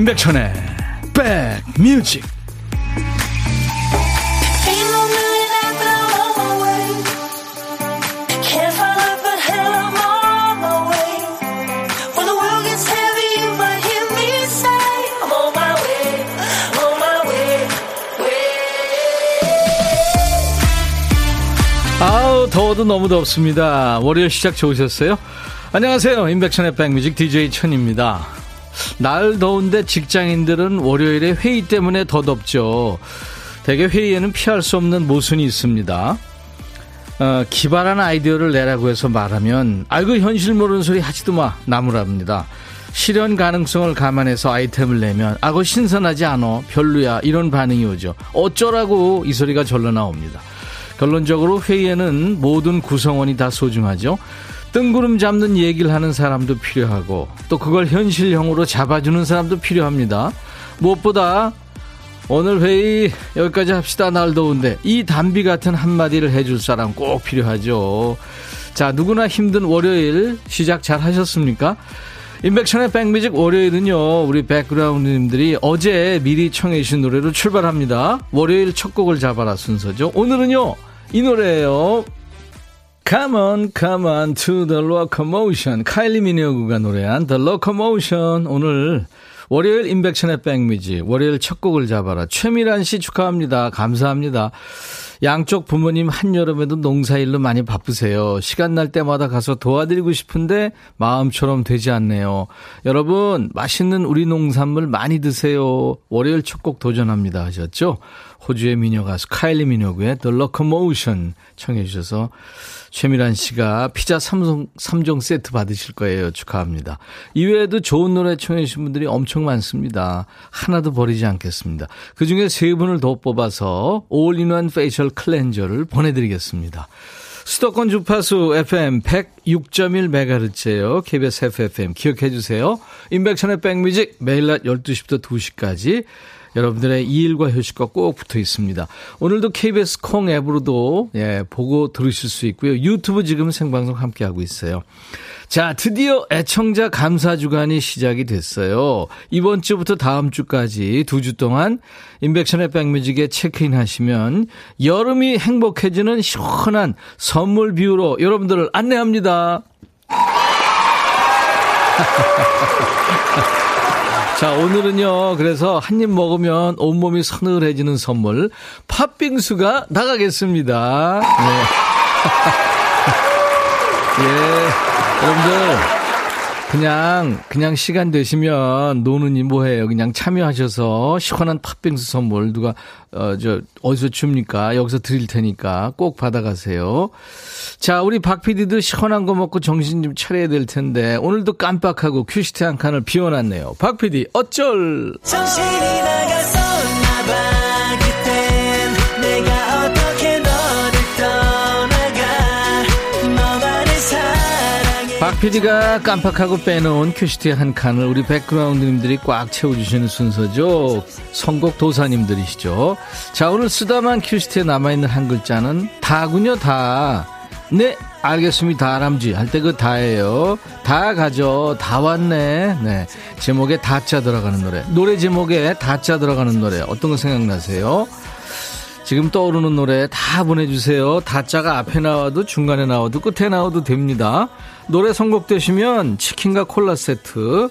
임백천의 백뮤직. 아우 더워도 너무 덥습니다. 월요일 시작 좋으셨어요? 안녕하세요. 임백천의 백뮤직 DJ 천입니다 날 더운데 직장인들은 월요일에 회의 때문에 더 덥죠. 대개 회의에는 피할 수 없는 모순이 있습니다. 어, 기발한 아이디어를 내라고 해서 말하면 아이고 현실 모르는 소리 하지도 마 나무랍니다. 실현 가능성을 감안해서 아이템을 내면 아고 신선하지 않어 별로야 이런 반응이 오죠. 어쩌라고 이 소리가 절로 나옵니다. 결론적으로 회의에는 모든 구성원이 다 소중하죠. 뜬구름 잡는 얘기를 하는 사람도 필요하고 또 그걸 현실형으로 잡아주는 사람도 필요합니다. 무엇보다 오늘 회의 여기까지 합시다 날 더운데 이 담비 같은 한마디를 해줄 사람 꼭 필요하죠. 자 누구나 힘든 월요일 시작 잘 하셨습니까? 인백천의 백뮤직 월요일은요 우리 백그라운드님들이 어제 미리 청해 주신 노래로 출발합니다. 월요일 첫 곡을 잡아라 순서죠. 오늘은요 이 노래예요. Come on, come on to the locomotion. 카일리 미니어그가 노래한 The Locomotion. 오늘 월요일 인백션의 백뮤직. 월요일 첫 곡을 잡아라. 최미란 씨 축하합니다. 감사합니다. 양쪽 부모님 한여름에도 농사일로 많이 바쁘세요. 시간 날 때마다 가서 도와드리고 싶은데 마음처럼 되지 않네요. 여러분, 맛있는 우리 농산물 많이 드세요. 월요일 첫 곡 도전합니다. 하셨죠? 호주의 미녀 가수 카일리 미노그의 The Locomotion 청해 주셔서 최미란 씨가 피자 3종, 3종 세트 받으실 거예요. 축하합니다. 이외에도 좋은 노래 청해 주신 분들이 엄청 많습니다. 하나도 버리지 않겠습니다. 그중에 세 분을 더 뽑아서 올인원 페이셜 클렌저를 보내드리겠습니다. 수도권 주파수 FM 106.1MHz예요. KBS 해피 FM 기억해 주세요. 임백천의 백뮤직 매일 낮 12시부터 2시까지 여러분들의 일과 휴식과 꼭 붙어 있습니다. 오늘도 KBS 콩 앱으로도 예, 보고 들으실 수 있고요. 유튜브 지금 생방송 함께하고 있어요. 자, 드디어 애청자 감사 주간이 시작이 됐어요. 이번 주부터 다음 주까지 두 주 동안 인백션의 백뮤직에 체크인 하시면 여름이 행복해지는 시원한 선물 뷰로 여러분들을 안내합니다. 자, 오늘은요, 그래서 한 입 먹으면 온몸이 서늘해지는 선물, 팥빙수가 나가겠습니다. 네. 예. 여러분들, 그냥 그냥 시간 되시면 노는이 뭐해요? 그냥 참여하셔서 시원한 팥빙수 선물 누가 어 저 어디서 줍니까? 여기서 드릴 테니까 꼭 받아가세요. 자, 우리 박 PD도 시원한 거 먹고 정신 좀 차려야 될 텐데 오늘도 깜빡하고 큐시트 한 칸을 비워놨네요. 박 PD 어쩔? 정신이 나갔었나 봐. PD가 깜빡하고 빼놓은 큐시트 한 칸을 우리 백그라운드님들이 꽉 채워주시는 순서죠. 선곡 도사님들이시죠. 자, 오늘 쓰다만 큐시트에 남아있는 한 글자는 다군요, 다. 네, 알겠습니다. 다람쥐. 할 때 그 다예요. 다 가죠. 다 왔네. 네. 제목에 다자 들어가는 노래. 노래 제목에 다자 들어가는 노래. 어떤 거 생각나세요? 지금 떠오르는 노래 다 보내주세요. 다자가 앞에 나와도 중간에 나와도 끝에 나와도 됩니다. 노래 선곡되시면 치킨과 콜라 세트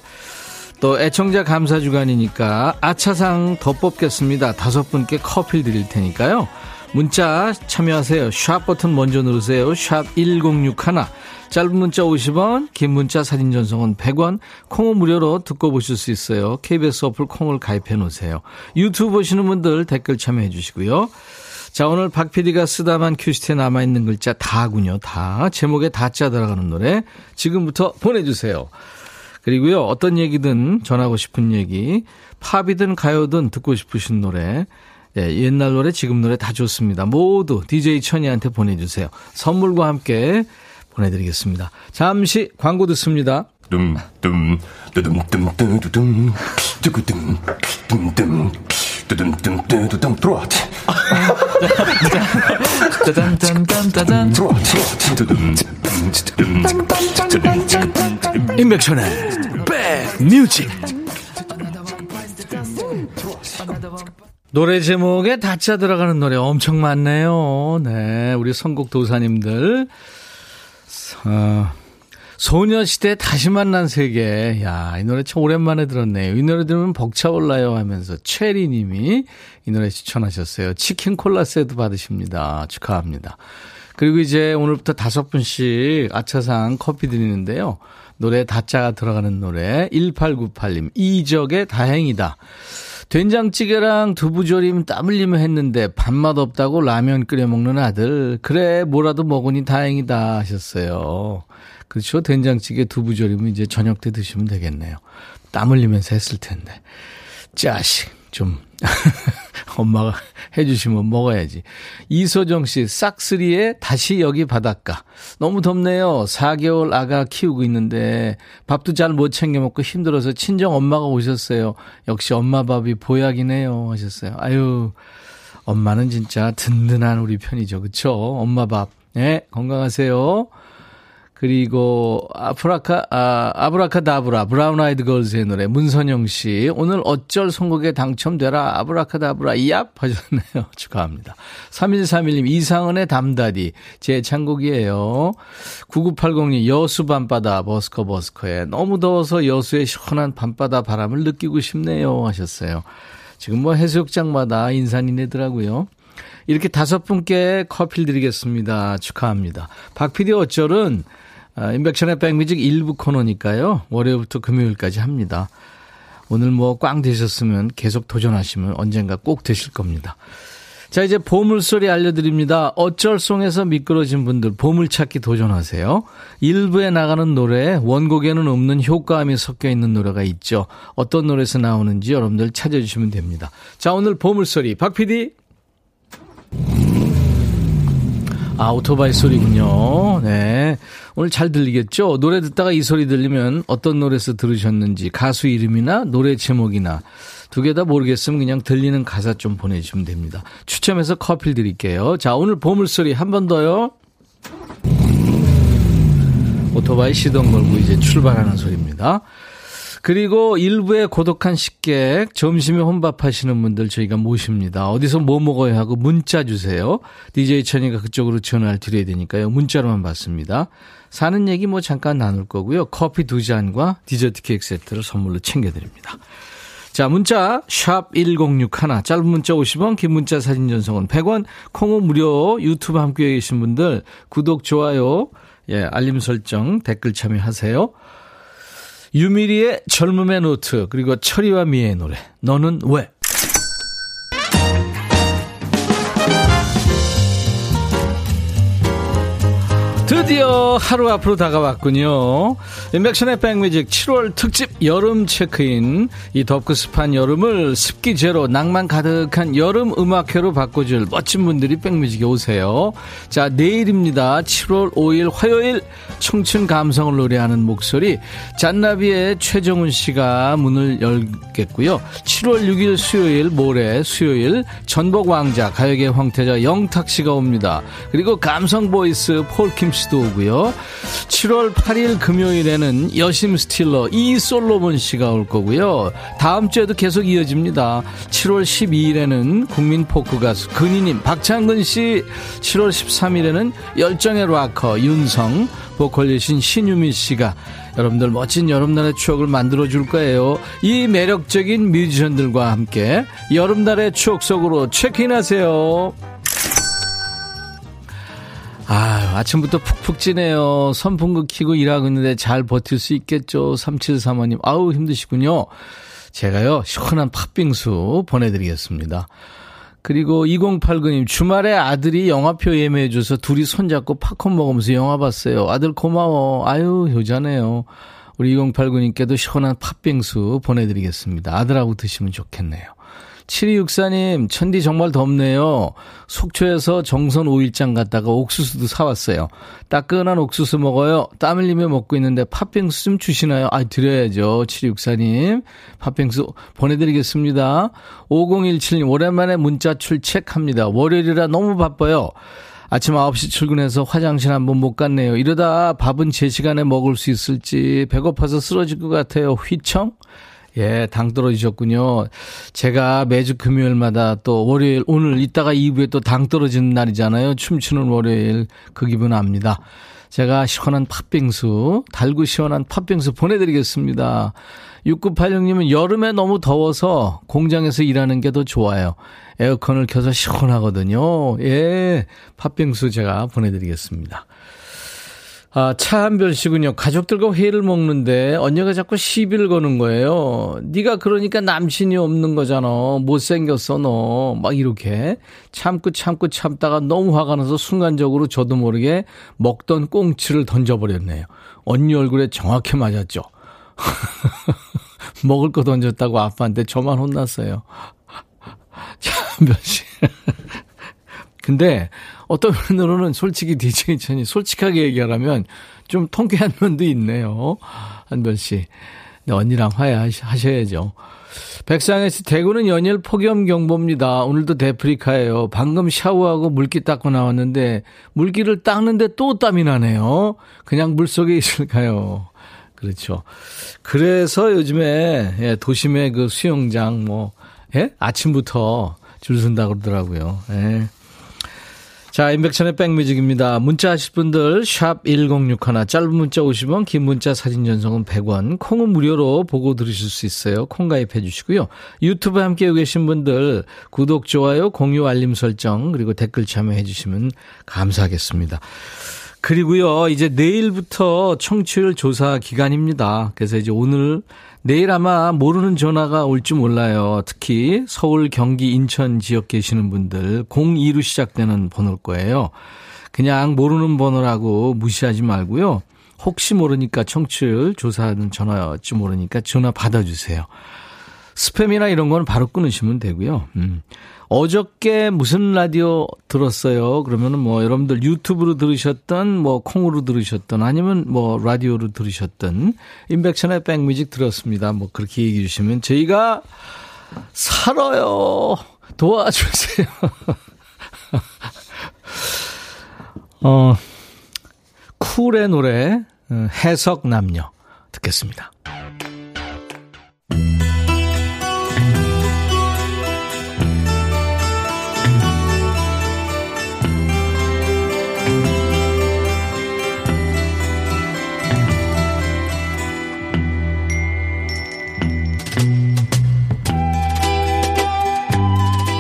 또 애청자 감사 주간이니까 아차상 더 뽑겠습니다. 다섯 분께 커피 드릴 테니까요. 문자 참여하세요. 샵 버튼 먼저 누르세요. 샵 1061. 짧은 문자 50원, 긴 문자 사진 전송은 100원, 콩은 무료로 듣고 보실 수 있어요. KBS 어플 콩을 가입해 놓으세요. 유튜브 보시는 분들 댓글 참여해 주시고요. 자, 오늘 박 PD가 쓰다만 큐시트에 남아있는 글자 다군요. 다. 제목에 다자 들어가는 노래 지금부터 보내주세요. 그리고요, 어떤 얘기든 전하고 싶은 얘기, 팝이든 가요든 듣고 싶으신 노래, 예, 옛날 노래, 지금 노래 다 좋습니다. 모두 DJ 천이한테 보내주세요. 선물과 함께 보내드리겠습니다. 잠시 광고 듣습니다. dumdum, 두둠둠, 두구둠, 둠둠, 두둠둠, 뚜둠뚜둠뚜둠 들어와. 짜잔짠짠짜잔 들어와. 인백션의 백뮤직 노래 제목에 다짜 들어가는 노래 엄청 많네요. 네, 우리 선곡 도사님들 어, 소녀시대 다시 만난 세계. 야, 이 노래 참 오랜만에 들었네요. 이 노래 들으면 벅차올라요 하면서 최리 님이 이 노래 추천하셨어요. 치킨 콜라 세트 받으십니다. 축하합니다. 그리고 이제 오늘부터 다섯 분씩 아차상 커피 드리는데요. 노래 다짜가 들어가는 노래 1898님 이적의 다행이다. 된장찌개랑 두부조림 땀 흘리며 했는데 밥맛 없다고 라면 끓여 먹는 아들. 그래, 뭐라도 먹으니 다행이다 하셨어요. 그렇죠. 된장찌개 두부조림은 이제 저녁 때 드시면 되겠네요. 땀 흘리면서 했을 텐데. 짜식, 좀. 엄마가 해주시면 먹어야지. 이소정 씨, 싹쓸이에 다시 여기 바닷가. 너무 덥네요. 4개월 아가 키우고 있는데 밥도 잘 못 챙겨 먹고 힘들어서 친정 엄마가 오셨어요. 역시 엄마 밥이 보약이네요. 하셨어요. 아유, 엄마는 진짜 든든한 우리 편이죠. 그쵸? 엄마 밥. 네, 건강하세요. 그리고 아프라카 아 아브라카다브라 브라운 아이드 걸즈의 노래 문선영 씨 오늘 어쩔 선곡에 당첨되라 아브라카다브라 이얍 하셨네요. 축하합니다. 3131님 이상은의 담다디 제 신청곡이에요. 9980님 여수 밤바다 버스커 버스커에 너무 더워서 여수의 시원한 밤바다 바람을 느끼고 싶네요 하셨어요. 지금 뭐 해수욕장마다 인산인해더라고요. 이렇게 다섯 분께 커피를 드리겠습니다. 축하합니다. 박PD 어쩔은 아, 인백션의 백뮤직 일부 코너니까요. 월요일부터 금요일까지 합니다. 오늘 뭐 꽝 되셨으면 계속 도전하시면 언젠가 꼭 되실 겁니다. 자, 이제 보물소리 알려드립니다. 어쩔송에서 미끄러진 분들 보물찾기 도전하세요. 일부에 나가는 노래 원곡에는 없는 효과음이 섞여 있는 노래가 있죠. 어떤 노래에서 나오는지 여러분들 찾아주시면 됩니다. 자, 오늘 보물소리 박 PD. 아, 오토바이 소리군요. 네. 오늘 잘 들리겠죠? 노래 듣다가 이 소리 들리면 어떤 노래에서 들으셨는지, 가수 이름이나 노래 제목이나 두 개 다 모르겠으면 그냥 들리는 가사 좀 보내주시면 됩니다. 추첨해서 커피 드릴게요. 자, 오늘 보물소리 한 번 더요. 오토바이 시동 걸고 이제 출발하는 소리입니다. 그리고 일부의 고독한 식객, 점심에 혼밥하시는 분들 저희가 모십니다. 어디서 뭐 먹어야 하고 문자 주세요. DJ 천이가 그쪽으로 전화를 드려야 되니까요. 문자로만 받습니다. 사는 얘기 뭐 잠깐 나눌 거고요. 커피 두 잔과 디저트 케이크 세트를 선물로 챙겨드립니다. 자, 문자 샵 1061, 짧은 문자 50원, 긴 문자 사진 전송은 100원, 콩은 무료, 유튜브 함께 계신 분들 구독, 좋아요, 예, 알림 설정, 댓글 참여하세요. 유미리의 젊음의 노트 그리고 철이와 미애 노래. 너는 왜 드디어 하루 앞으로 다가왔군요. 임백천의 백뮤직 7월 특집 여름 체크인. 이 덥고 습한 여름을 습기 제로 낭만 가득한 여름 음악회로 바꿔줄 멋진 분들이 백뮤직에 오세요. 자, 내일입니다. 7월 5일 화요일 청춘 감성을 노래하는 목소리 잔나비의 최정훈 씨가 문을 열겠고요. 7월 6일 수요일 모레 수요일 전복 왕자 가요계 황태자 영탁 씨가 옵니다. 그리고 감성 보이스 폴킴 씨도 오고요. 7월 8일 금요일에는 여심 스틸러 이솔로몬 씨가 올 거고요. 다음 주에도 계속 이어집니다. 7월 12일에는 국민 포크 가수 근희님 박창근 씨 7월 13일에는 열정의 락커 윤성 보컬리신 신유미 씨가 여러분들 멋진 여름날의 추억을 만들어 줄 거예요. 이 매력적인 뮤지션들과 함께 여름날의 추억 속으로 체크인하세요. 아, 아침부터 푹푹 찌네요. 선풍기 키고 일하고 있는데 잘 버틸 수 있겠죠. 3735님. 아우, 힘드시군요. 제가요, 시원한 팥빙수 보내드리겠습니다. 그리고 2089님, 주말에 아들이 영화표 예매해줘서 둘이 손잡고 팝콘 먹으면서 영화 봤어요. 아들 고마워. 아유, 효자네요. 우리 2089님께도 시원한 팥빙수 보내드리겠습니다. 아들하고 드시면 좋겠네요. 7264님, 천디 정말 덥네요. 속초에서 정선 5일장 갔다가 옥수수도 사왔어요. 따끈한 옥수수 먹어요. 땀 흘리며 먹고 있는데 팥빙수 좀 주시나요? 아, 드려야죠. 7264님. 팥빙수 보내드리겠습니다. 5017님, 오랜만에 문자 출첵합니다. 월요일이라 너무 바빠요. 아침 9시 출근해서 화장실 한 번 못 갔네요. 이러다 밥은 제 시간에 먹을 수 있을지 배고파서 쓰러질 것 같아요. 휘청? 예, 당 떨어지셨군요. 제가 매주 금요일마다 또 월요일, 오늘 이따가 2부에 또 당 떨어지는 날이잖아요. 춤추는 월요일. 그 기분 압니다. 제가 시원한 팥빙수, 달고 시원한 팥빙수 보내드리겠습니다. 6986님은 여름에 너무 더워서 공장에서 일하는 게 더 좋아요. 에어컨을 켜서 시원하거든요. 예, 팥빙수 제가 보내드리겠습니다. 아, 차한별 씨군요. 가족들과 회를 먹는데 언니가 자꾸 시비를 거는 거예요. 네가 그러니까 남친이 없는 거잖아. 못생겼어 너. 막 이렇게 참고 참고 참다가 너무 화가 나서 순간적으로 저도 모르게 먹던 꽁치를 던져버렸네요. 언니 얼굴에 정확히 맞았죠. 먹을 거 던졌다고 아빠한테 저만 혼났어요. 차한별 씨. 근데 어떤 면으로는 솔직히 DJ 천이 솔직하게 얘기하라면 좀 통쾌한 면도 있네요. 한별 씨. 언니랑 화해하셔야죠. 백상에서 대구는 연일 폭염 경보입니다. 오늘도 데프리카예요. 방금 샤워하고 물기 닦고 나왔는데 물기를 닦는데 또 땀이 나네요. 그냥 물 속에 있을까요? 그렇죠. 그래서 요즘에 예, 도심의 그 수영장 뭐 예? 아침부터 줄 선다 그러더라고요. 예. 자, 인백천의 백뮤직입니다. 문자 하실 분들 샵 1061, 짧은 문자 50원, 긴 문자 사진 전송은 100원, 콩은 무료로 보고 들으실 수 있어요. 콩 가입해 주시고요. 유튜브 함께 계신 분들 구독, 좋아요, 공유, 알림 설정 그리고 댓글 참여해 주시면 감사하겠습니다. 그리고요, 이제 내일부터 청취율 조사 기간입니다. 그래서 이제 오늘 내일 아마 모르는 전화가 올지 몰라요. 특히 서울, 경기, 인천 지역 계시는 분들 02로 시작되는 번호일 거예요. 그냥 모르는 번호라고 무시하지 말고요. 혹시 모르니까 청취율 조사하는 전화였지 모르니까 전화 받아주세요. 스팸이나 이런 건 바로 끊으시면 되고요. 음. 어저께 무슨 라디오 들었어요? 그러면은 뭐 여러분들 유튜브로 들으셨던 뭐 콩으로 들으셨던 아니면 뭐 라디오로 들으셨던 인백션의 백뮤직 들었습니다. 뭐 그렇게 얘기해 주시면 저희가 살아요. 도와주세요. 어, 쿨의 노래 어, 해석 남녀 듣겠습니다.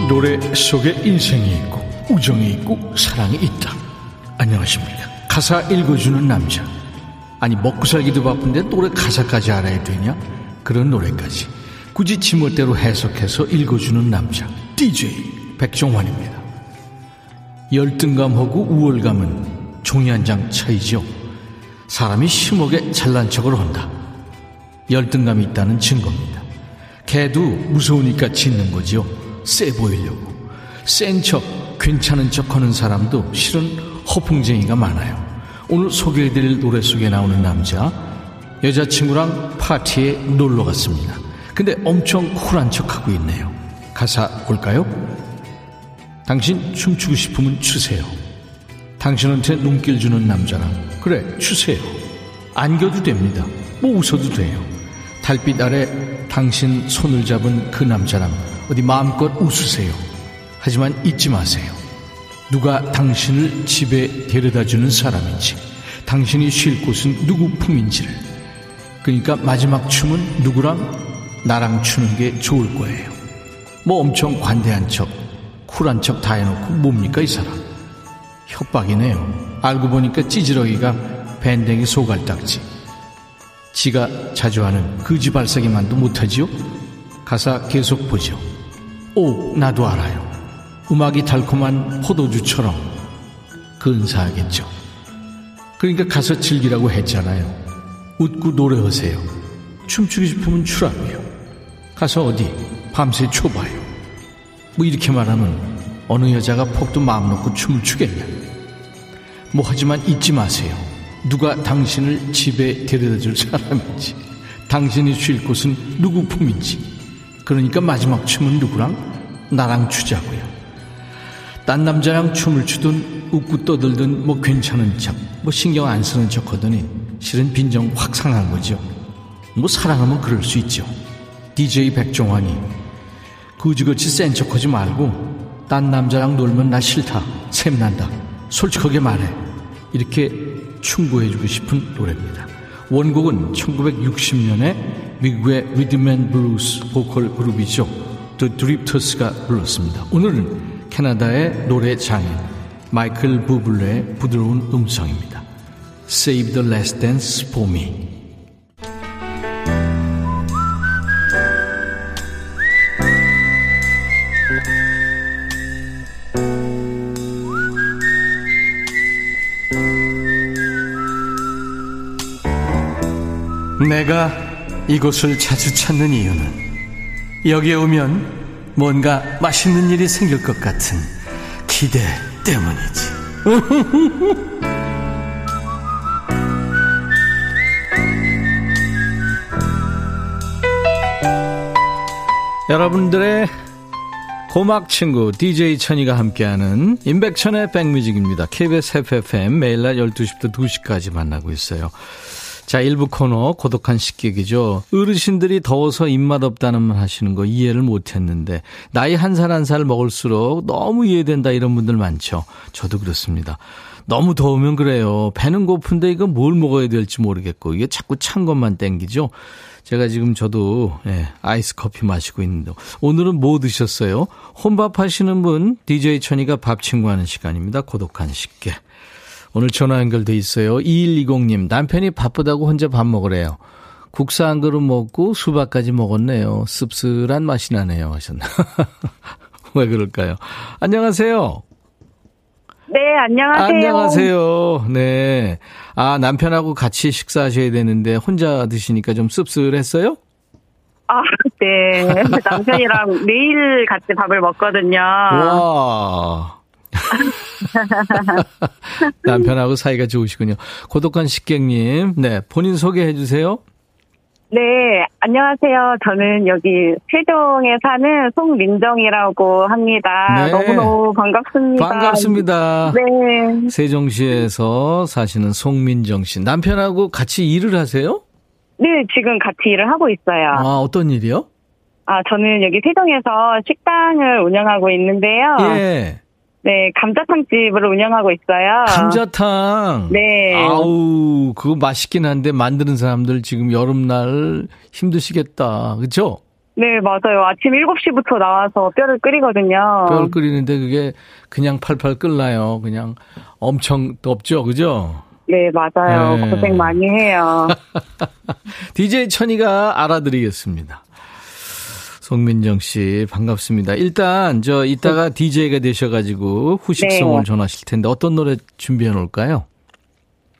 노래 속에 인생이 있고 우정이 있고 사랑이 있다. 안녕하십니까. 가사 읽어주는 남자. 아니 먹고 살기도 바쁜데 노래 가사까지 알아야 되냐? 그런 노래까지 굳이 지멋대로 해석해서 읽어주는 남자. DJ 백종환입니다. 열등감하고 우월감은 종이 한 장 차이지요. 사람이 심하게 잘난 척을 한다. 열등감이 있다는 증거입니다. 개도 무서우니까 짖는 거지요. 세 보이려고. 센 척, 괜찮은 척 하는 사람도 실은 허풍쟁이가 많아요. 오늘 소개해드릴 노래 속에 나오는 남자, 여자친구랑 파티에 놀러 갔습니다. 근데 엄청 쿨한 척 하고 있네요. 가사 볼까요? 당신 춤추고 싶으면 추세요. 당신한테 눈길 주는 남자랑 그래 추세요. 안겨도 됩니다. 뭐 웃어도 돼요. 달빛 아래 당신 손을 잡은 그 남자랑 어디 마음껏 웃으세요. 하지만 잊지 마세요. 누가 당신을 집에 데려다 주는 사람인지, 당신이 쉴 곳은 누구 품인지를. 그러니까 마지막 춤은 누구랑 나랑 추는 게 좋을 거예요. 뭐 엄청 관대한 척, 쿨한 척 다 해놓고 뭡니까 이 사람? 협박이네요. 알고 보니까 찌질러기가 밴댕이 소갈딱지. 지가 자주 하는 그지 발사기만도 못하지요? 가사 계속 보죠. 오, 나도 알아요. 음악이 달콤한 포도주처럼 근사하겠죠. 그러니까 가서 즐기라고 했잖아요. 웃고 노래하세요. 춤추고 싶으면 추라고요. 가서 어디 밤새 춰봐요. 뭐 이렇게 말하면 어느 여자가 폭도 마음 놓고 춤을 추겠냐. 뭐 하지만 잊지 마세요. 누가 당신을 집에 데려다 줄 사람인지, 당신이 쉴 곳은 누구 품인지, 그러니까 마지막 춤은 누구랑? 나랑 추자고요. 딴 남자랑 춤을 추든 웃고 떠들든 뭐 괜찮은 척, 뭐 신경 안 쓰는 척 하더니 실은 빈정 확 상한 거죠. 뭐 사랑하면 그럴 수 있죠. DJ 백종환이 그지그지 센 척하지 말고 딴 남자랑 놀면 나 싫다 샘난다 솔직하게 말해 이렇게 충고해주고 싶은 노래입니다 원곡은 1960년에 미국의 리듬 앤 블루스 보컬 그룹이죠 The Drifters가 불렀습니다. 오늘은 캐나다의 노래 장인 마이클 부블레의 부드러운 음성입니다. Save the Last Dance for Me. 내가 이곳을 자주 찾는 이유는 여기에 오면 뭔가 맛있는 일이 생길 것 같은 기대 때문이지. 여러분들의 고막 친구 DJ 천이가 함께하는 임백천의 백뮤직입니다. KBS FFM 매일 낮 12시부터 2시까지 만나고 있어요. 자, 일부 코너 고독한 식객이죠. 어르신들이 더워서 입맛 없다는 말 하시는 거 이해를 못 했는데 나이 한살 한 살 먹을수록 너무 이해된다 이런 분들 많죠. 저도 그렇습니다. 너무 더우면 그래요. 배는 고픈데 이거 뭘 먹어야 될지 모르겠고 이게 자꾸 찬 것만 땡기죠. 제가 지금 저도 예, 아이스 커피 마시고 있는데 오늘은 뭐 드셨어요? 혼밥 하시는 분 DJ 천이가 밥 친구 하는 시간입니다. 고독한 식객. 오늘 전화 연결돼 있어요. 2120님, 남편이 바쁘다고 혼자 밥 먹으래요. 국사 한 그릇 먹고 수박까지 먹었네요. 씁쓸한 맛이 나네요. 하셨나. 왜 그럴까요? 안녕하세요. 네, 안녕하세요. 안녕하세요. 네. 아, 남편하고 같이 식사하셔야 되는데 혼자 드시니까 좀 씁쓸했어요? 아, 네. 남편이랑 매일 같이 밥을 먹거든요. 와. 남편하고 사이가 좋으시군요. 고독한 식객님, 네, 본인 소개해 주세요. 네, 안녕하세요. 저는 여기 세종에 사는 송민정이라고 합니다. 네. 너무너무 반갑습니다. 반갑습니다. 네. 세종시에서 사시는 송민정 씨. 남편하고 같이 일을 하세요? 네, 지금 같이 일을 하고 있어요. 아, 어떤 일이요? 아, 저는 여기 세종에서 식당을 운영하고 있는데요. 예. 네, 감자탕집을 운영하고 있어요. 감자탕? 네. 아우, 그거 맛있긴 한데 만드는 사람들 지금 여름날 힘드시겠다. 그쵸? 네, 맞아요. 아침 7시부터 나와서 뼈를 끓이거든요. 뼈를 끓이는데 그게 그냥 팔팔 끓나요? 그냥 엄청 덥죠? 그죠? 네, 맞아요. 네. 고생 많이 해요. DJ 천이가 알아드리겠습니다. 송민정 씨 반갑습니다. 일단 저 이따가 네. DJ가 되셔가지고 후식송을 네. 전하실 텐데 어떤 노래 준비해 놓을까요?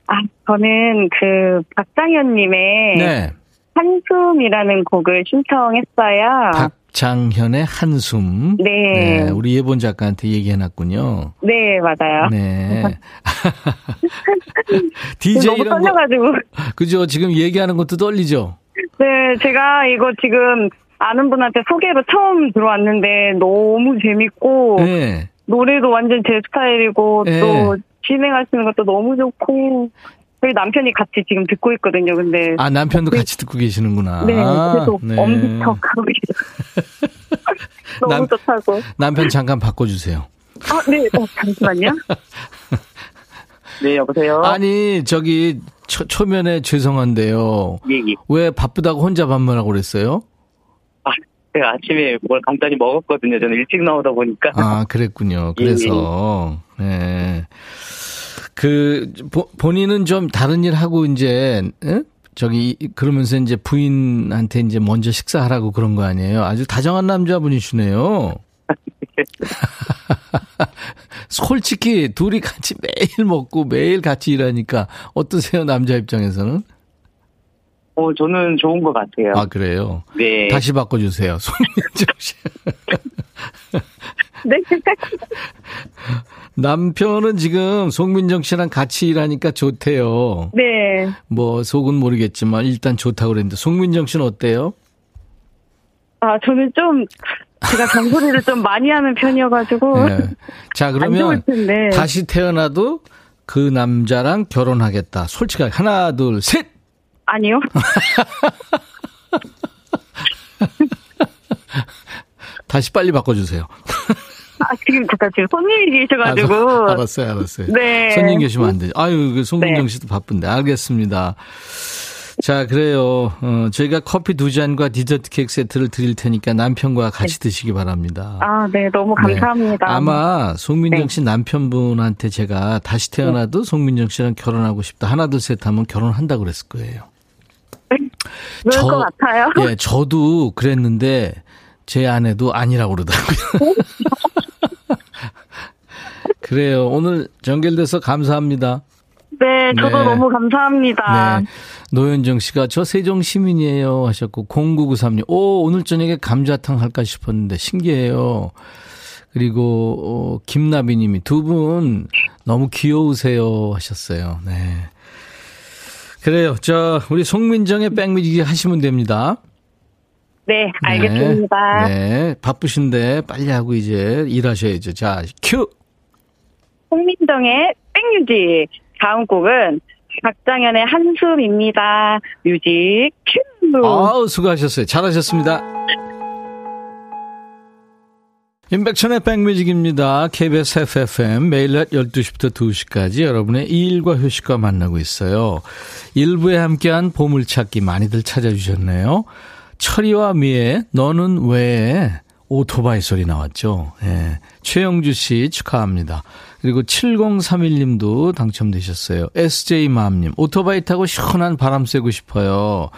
아 저는 그 박장현님의 네. 한숨이라는 곡을 신청했어요. 박장현의 한숨. 네. 네. 우리 예본 작가한테 얘기해 놨군요. 네, 맞아요. 네. DJ 너무 떨려가지고. 그죠? 지금 얘기하는 것도 떨리죠? 네, 제가 이거 지금 아는 분한테 소개로 처음 들어왔는데 너무 재밌고 네. 노래도 완전 제 스타일이고 네. 또 진행하시는 것도 너무 좋고 저희 남편이 같이 지금 듣고 있거든요. 근데 아 남편도 같이 듣고 계시는구나. 네, 계속 네. 엄지척하고 계세요. 너무 남, 좋다고. 남편 잠깐 바꿔주세요. 아, 네, 어, 잠시만요. 네, 여보세요. 아니 저기 초, 초면에 죄송한데요. 예, 예. 왜 바쁘다고 혼자 밥만 하고 그랬어요? 제가 아침에 뭘 간단히 먹었거든요. 저는 일찍 나오다 보니까. 아, 그랬군요. 그래서, 예. 네. 그, 보, 본인은 좀 다른 일 하고 이제, 에? 저기, 그러면서 이제 부인한테 이제 먼저 식사하라고 그런 거 아니에요? 아주 다정한 남자분이시네요. 솔직히 둘이 같이 매일 먹고 매일 같이 일하니까 어떠세요, 남자 입장에서는? 어, 저는 좋은 것 같아요. 아, 그래요? 네. 다시 바꿔주세요. 송민정 씨. 네. 남편은 지금 송민정 씨랑 같이 일하니까 좋대요. 네. 뭐, 속은 모르겠지만 일단 좋다고 그랬는데, 송민정 씨는 어때요? 아, 저는 좀, 제가 잔소리를 좀 많이 하는 편이어가지고. 네. 자, 그러면 다시 태어나도 그 남자랑 결혼하겠다. 솔직하게. 하나, 둘, 셋! 아니요. 다시 빨리 바꿔주세요. 아, 지금 잠깐 지금 손님이 계셔가지고. 아, 알았어요, 알았어요. 네. 손님 계시면 안 되죠. 아유, 그 송민정 네. 씨도 바쁜데. 알겠습니다. 자, 그래요. 어, 저희가 커피 두 잔과 디저트 케이크 세트를 드릴 테니까 남편과 같이 네. 드시기 바랍니다. 아, 네. 너무 네. 감사합니다. 네. 아마 송민정 씨 남편분한테 제가 다시 태어나도 송민정 씨랑 결혼하고 싶다. 하나, 둘, 셋 하면 결혼한다고 그랬을 거예요. 그럴 저, 것 같아요. 예, 저도 그랬는데 제 아내도 아니라고 그러더라고요. 그래요. 오늘 연결돼서 감사합니다. 네, 저도 네. 너무 감사합니다. 네. 노현정 씨가 저 세종 시민이에요 하셨고 0993님 오 오늘 저녁에 감자탕 할까 싶었는데 신기해요. 그리고 어, 김나비 님이 두 분 너무 귀여우세요 하셨어요. 네. 그래요. 저 우리 송민정의 백뮤직 하시면 됩니다. 네, 알겠습니다. 네, 네, 바쁘신데 빨리 하고 이제 일하셔야죠. 자, 큐. 송민정의 백뮤직 다음 곡은 박장현의 한숨입니다. 뮤직 큐. 아우 수고하셨어요. 잘하셨습니다. 임백천의 백뮤직입니다. KBS FFM 매일 낮 12시부터 2시까지 여러분의 일과 휴식과 만나고 있어요. 일부에 함께한 보물찾기 많이들 찾아주셨네요. 철이와 미애 너는 왜 오토바이 소리 나왔죠. 예. 최영주 씨 축하합니다. 그리고 7031님도 당첨되셨어요. SJ맘님, 오토바이 타고 시원한 바람 쐬고 싶어요.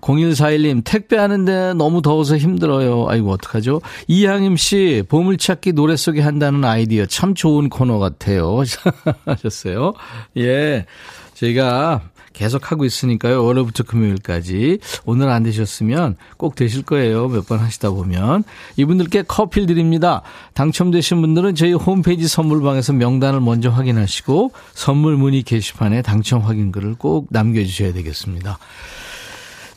0141님, 택배하는데 너무 더워서 힘들어요. 아이고, 어떡하죠? 이항임 씨, 보물찾기 노래 속에 한다는 아이디어 참 좋은 코너 같아요. 하셨어요. 예. 저희가 계속 하고 있으니까요. 월요일부터 금요일까지. 오늘 안 되셨으면 꼭 되실 거예요. 몇 번 하시다 보면. 이분들께 커피를 드립니다. 당첨되신 분들은 저희 홈페이지 선물방에서 명단을 먼저 확인하시고 선물 문의 게시판에 당첨 확인글을 꼭 남겨주셔야 되겠습니다.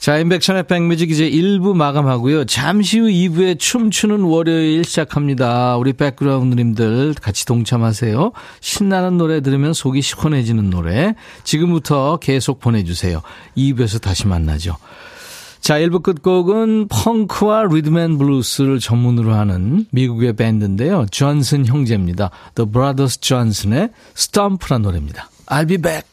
자, 인백션의 백뮤직 이제 1부 마감하고요. 잠시 후 2부에 춤추는 월요일 시작합니다. 우리 백그라운드님들 같이 동참하세요. 신나는 노래 들으면 속이 시원해지는 노래. 지금부터 계속 보내주세요. 2부에서 다시 만나죠. 자, 1부 끝곡은 펑크와 리듬 앤 블루스를 전문으로 하는 미국의 밴드인데요. 존슨 형제입니다. The Brothers Johnson의 Stomp라는 노래입니다. I'll be back.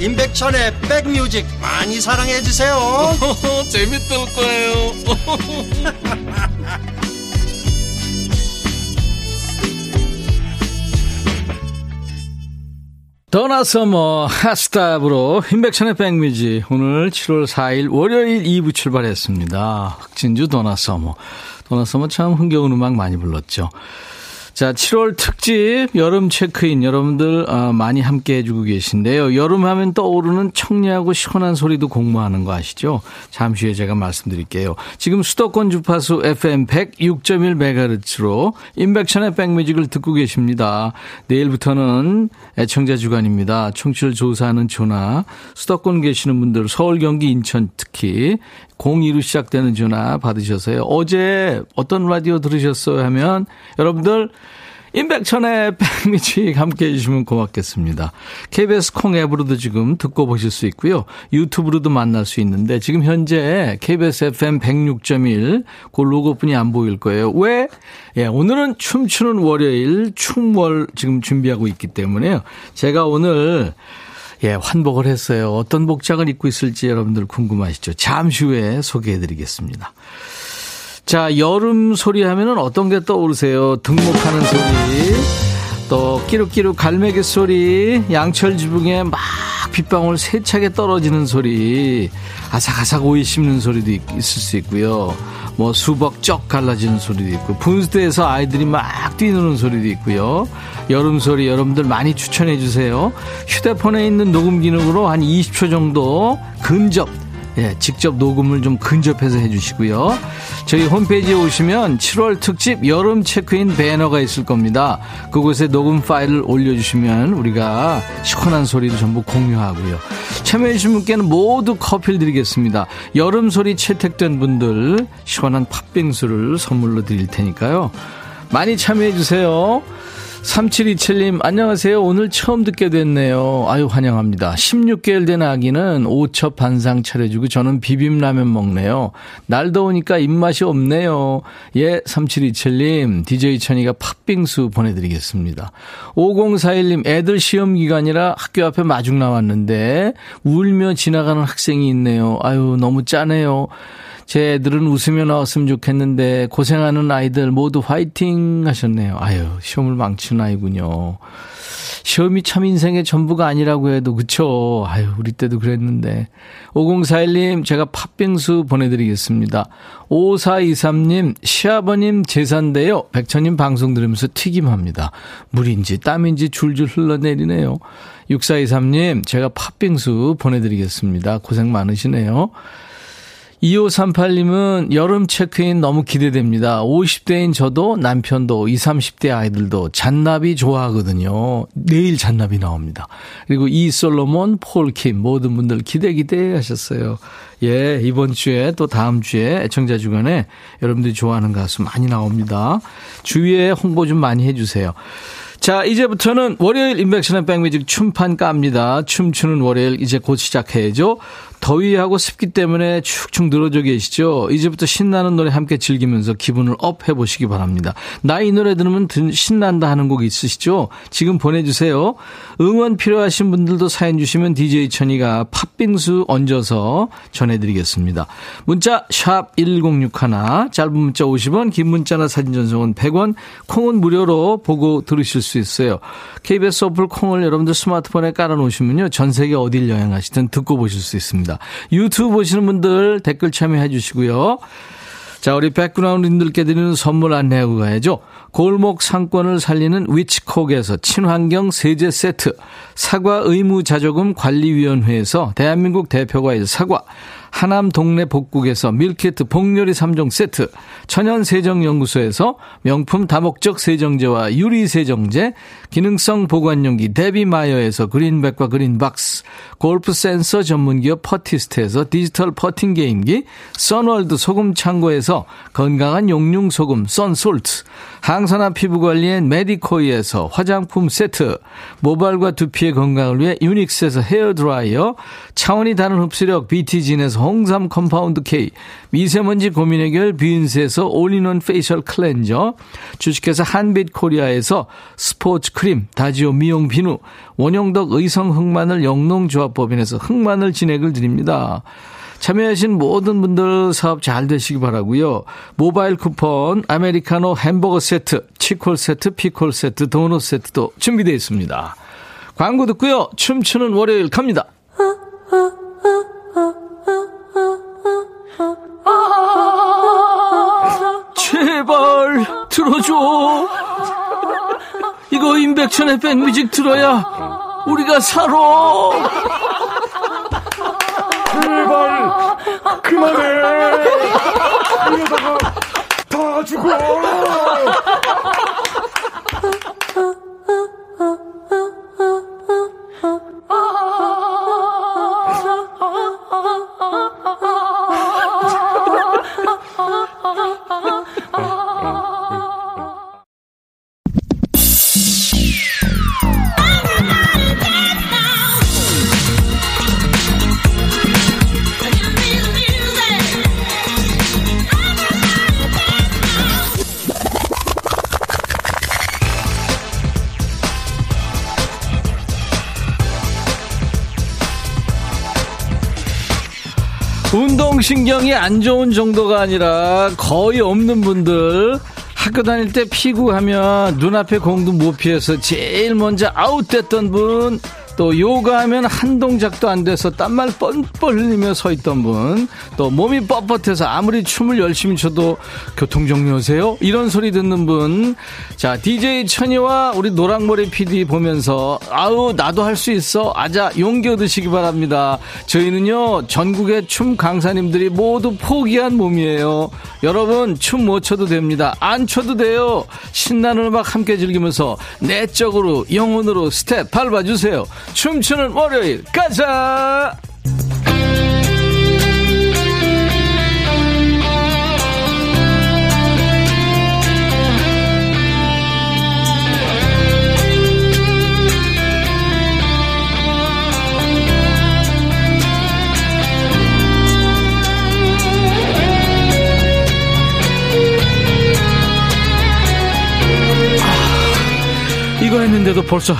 임백천의 백뮤직 많이 사랑해 주세요. 재밌을 거예요. 도나 서머 Hot Stuff로 임백천의 백뮤직 오늘 7월 4일 월요일 2부 출발했습니다. 흑진주 도나 서머. 도나 서머 참 흥겨운 음악 많이 불렀죠. 자, 7월 특집 여름 체크인 여러분들 어, 많이 함께 해주고 계신데요. 여름 하면 떠오르는 청량하고 시원한 소리도 공모하는 거 아시죠? 잠시 후에 제가 말씀드릴게요. 지금 수도권 주파수 FM 106.1MHz로 임백천의 백뮤직을 듣고 계십니다. 내일부터는 애청자 주간입니다. 청취를 조사하는 전화, 수도권 계시는 분들, 서울, 경기, 인천 특히 02로 시작되는 전화 받으셔서요. 어제 어떤 라디오 들으셨어요? 하면 여러분들 임백천의 백미직 함께 해주시면 고맙겠습니다. KBS 콩 앱으로도 지금 듣고 보실 수 있고요. 유튜브로도 만날 수 있는데 지금 현재 KBS FM 106.1 그 로고뿐이 안 보일 거예요. 왜? 예, 오늘은 춤추는 월요일 춤월 지금 준비하고 있기 때문에요. 제가 오늘 예, 환복을 했어요. 어떤 복장을 입고 있을지 여러분들 궁금하시죠? 잠시 후에 소개해 드리겠습니다. 자, 여름 소리 하면은 어떤 게 떠오르세요? 등목하는 소리, 또 끼룩끼룩 갈매기 소리, 양철 지붕에 막 빗방울 세차게 떨어지는 소리, 아삭아삭 오이 씹는 소리도 있을 수 있고요. 뭐 수박 쩍 갈라지는 소리도 있고 분수대에서 아이들이 막 뛰노는 소리도 있고요. 여름 소리 여러분들 많이 추천해 주세요. 휴대폰에 있는 녹음 기능으로 한 20초 정도 근접 예, 직접 녹음을 좀 근접해서 해주시고요. 저희 홈페이지에 오시면 7월 특집 여름 체크인 배너가 있을 겁니다. 그곳에 녹음 파일을 올려주시면 우리가 시원한 소리를 전부 공유하고요. 참여해주신 분께는 모두 커피를 드리겠습니다. 여름 소리 채택된 분들 시원한 팥빙수를 선물로 드릴 테니까요. 많이 참여해주세요. 3727님, 안녕하세요. 오늘 처음 듣게 됐네요. 아유, 환영합니다. 16개월 된 아기는 오첩 반상 차려주고 저는 비빔라면 먹네요. 날 더우니까 입맛이 없네요. 예, 3727님, DJ 천이가 팥빙수 보내드리겠습니다. 5041님, 애들 시험 기간이라 학교 앞에 마중 나왔는데 울며 지나가는 학생이 있네요. 아유, 너무 짜네요. 제 애들은 웃으며 나왔으면 좋겠는데 고생하는 아이들 모두 화이팅 하셨네요. 아유, 시험을 망치는 아이군요. 시험이 참 인생의 전부가 아니라고 해도 그쵸. 아유, 우리 때도 그랬는데. 5041님, 제가 팥빙수 보내드리겠습니다. 5423님, 시아버님 제사인데요. 백천님 방송 들으면서 튀김합니다. 물인지 땀인지 줄줄 흘러내리네요. 6423님, 제가 팥빙수 보내드리겠습니다. 고생 많으시네요. 2538님은 여름 체크인 너무 기대됩니다. 50대인 저도 남편도 20, 30대 아이들도 잔나비 좋아하거든요. 내일 잔나비 나옵니다. 그리고 이솔로몬, 폴킴 모든 분들 기대 기대 하셨어요. 예, 이번 주에 또 다음 주에 애청자 주간에 여러분들이 좋아하는 가수 많이 나옵니다. 주위에 홍보 좀 많이 해주세요. 자, 이제부터는 월요일 임백천의 백뮤직 춤판 깝니다. 춤추는 월요일 이제 곧 시작해야죠. 더위하고 습기 때문에 축축 늘어져 계시죠? 이제부터 신나는 노래 함께 즐기면서 기분을 up 해보시기 바랍니다. 나 이 노래 들으면 신난다 하는 곡 있으시죠? 지금 보내주세요. 응원 필요하신 분들도 사연 주시면 DJ 천이가 팥빙수 얹어서 전해드리겠습니다. 문자 1061, 짧은 문자 50원, 긴 문자나 사진 전송은 100원, 콩은 무료로 보고 들으실 수 있어요. KBS 어플 콩을 여러분들 스마트폰에 깔아놓으시면요. 전 세계 어딜 여행하시든 듣고 보실 수 있습니다. 있습니다. 유튜브 보시는 분들 댓글 참여해 주시고요. 자, 우리 백그라운드님들께 드리는 선물 안내하고 가야죠. 골목 상권을 살리는 위치콕에서 친환경 세제 세트, 사과 의무자조금 관리위원회에서 대한민국 대표과일 사과, 하남 동네 복국에서 밀키트 복요리 3종 세트, 천연세정연구소에서 명품 다목적 세정제와 유리세정제, 기능성 보관용기 데비마이어에서 그린백과 그린박스, 골프 센서 전문기업 퍼티스트에서 디지털 퍼팅 게임기, 선월드 소금 창고에서 건강한 용융 소금 썬솔트, 항산화 피부 관리엔 메디코이에서 화장품 세트, 모발과 두피의 건강을 위해 유닉스에서 헤어 드라이어, 차원이 다른 흡수력 BT진에서 홍삼 컴파운드 K, 미세먼지 고민 해결 뷰인스에서 올인원 페이셜 클렌저, 주식회사 한빛 코리아에서 스포츠 크림, 다지오 미용 비누, 원형덕 의성 흑마늘 영농조합법인에서 흑마늘 진액을 드립니다. 참여하신 모든 분들 사업 잘 되시기 바라고요. 모바일 쿠폰, 아메리카노 햄버거 세트, 치콜 세트, 피콜 세트, 도넛 세트도 준비되어 있습니다. 광고 듣고요. 춤추는 월요일 갑니다. 제발 들어줘. 이거 임백천의 백뮤직 들어야 우리가 살아. 제발 그만해. 이러다가 다 죽어. 운동신경이 안 좋은 정도가 아니라 거의 없는 분들 학교 다닐 때 피구하면 눈앞에 공도 못 피해서 제일 먼저 아웃됐던 분 또 요가하면 한 동작도 안 돼서 땀말 뻔뻔 흘리며 서 있던 분, 또 몸이 뻣뻣해서 아무리 춤을 열심히 춰도 교통 정리하세요? 이런 소리 듣는 분. 자, DJ 천이와 우리 노랑머리 PD 보면서 아우 나도 할 수 있어. 아자 용기 얻으시기 바랍니다. 저희는요 전국의 춤 강사님들이 모두 포기한 몸이에요. 여러분 춤 못 춰도 됩니다. 안 춰도 돼요. 신나는 음악 함께 즐기면서 내적으로 영혼으로 스텝 밟아주세요. 춤추는 월요일 가자! 이거 했는데도 벌써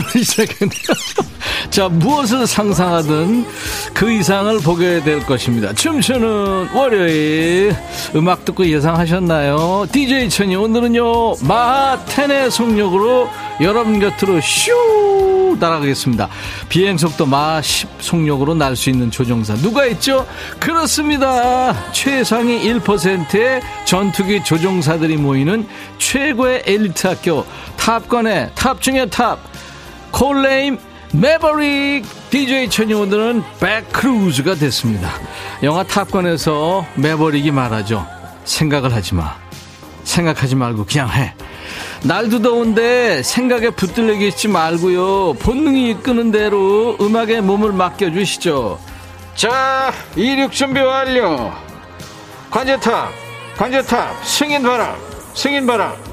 당전이 시작했네요. 자, 무엇을 상상하든 그 이상을 보게 될 것입니다. 춤추는 월요일. 음악 듣고 예상하셨나요? DJ 천이 오늘은요, 마하텐의 속력으로 여러분 곁으로 슈 날아가겠습니다. 비행속도 마10 속력으로 날 수 있는 조종사. 누가 있죠? 그렇습니다. 최상위 1%의 전투기 조종사들이 모이는 최고의 엘리트 학교. 탑건의 탑 중의 탑. call name 매버릭 DJ 천이 오늘은 백크루즈가 됐습니다. 영화 탑건에서 매버릭이 말하죠. 생각을 하지 마. 생각하지 말고 그냥 해. 날도 더운데 생각에 붙들려 계시지 말고요. 본능이 이끄는 대로 음악에 몸을 맡겨주시죠. 자, 이륙 준비 완료. 관제탑, 관제탑, 승인 바람, 승인 바람.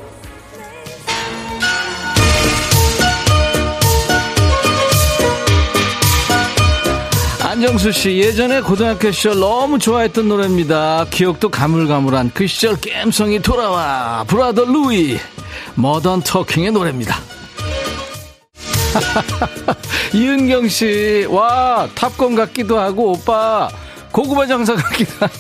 안정수 씨 예전에 고등학교 시절 너무 좋아했던 노래입니다. 기억도 가물가물한 그 시절 깸성이 돌아와 브라더 루이 머던 터킹의 노래입니다. 이은경 씨, 와 탑건 같기도 하고 오빠 고구마 장사 같기도 하고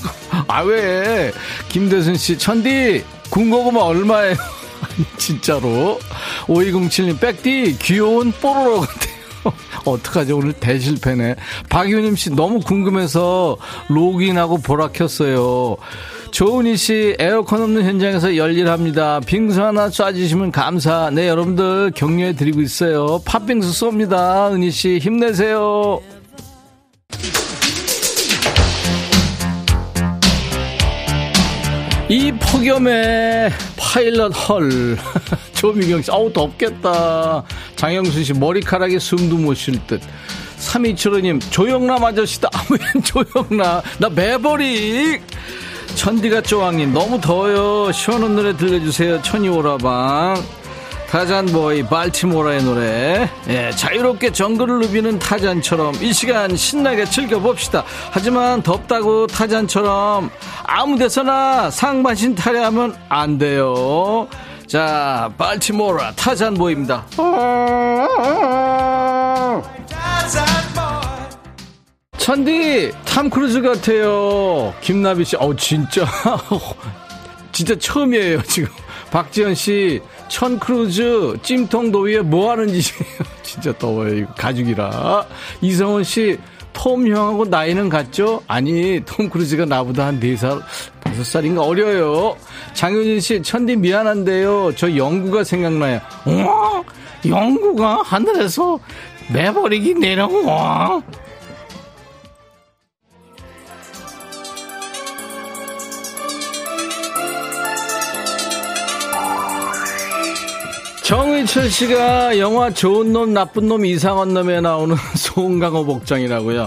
아 왜? 김대순 씨, 천디 군고구마 얼마예요? 진짜로 5207님 백디 귀여운 뽀로로 같아. 어떡하죠? 오늘 대실패네. 박유님 씨 너무 궁금해서 로그인하고 보라 켰어요. 조은희 씨 에어컨 없는 현장에서 열일합니다. 빙수 하나 쏴주시면 감사. 네, 여러분들 격려해 드리고 있어요. 팥빙수 쏩니다. 은희 씨 힘내세요. 이 폭염에 파일럿 헐. 조미경 씨, 아우, 덥겠다. 장영순 씨, 머리카락에 숨도 못 쉴 듯. 3275님, 조영남 아저씨다. 아, 웬 조영남. 나 매버릭. 천디가 쪼왕님, 너무 더워요. 시원한 노래 들려주세요. 천이 오라방. 타잔보이 발티모라의 노래 예, 자유롭게 정글을 누비는 타잔처럼 이 시간 신나게 즐겨봅시다 하지만 덥다고 타잔처럼 아무 데서나 상반신 탈의하면 안 돼요 자 발티모라 Tarzan Boy입니다 천디 탐 크루즈 같아요 김나비 씨 어우 진짜 진짜 처음이에요 지금 박지현 씨, 천 크루즈 찜통 더위에 뭐 하는 짓이에요? 진짜 더워요, 이거 가죽이라. 이성원 씨, 톰 형하고 나이는 같죠? 아니, 톰 크루즈가 나보다 한 4살, 5살인가 어려요. 장효진 씨, 천디 미안한데요. 저 영구가 생각나요. 어? 영구가 하늘에서 매버릭이 내려와. 정의철 씨가 영화 좋은 놈, 나쁜 놈, 이상한 놈에 나오는 송강호 복장이라고요.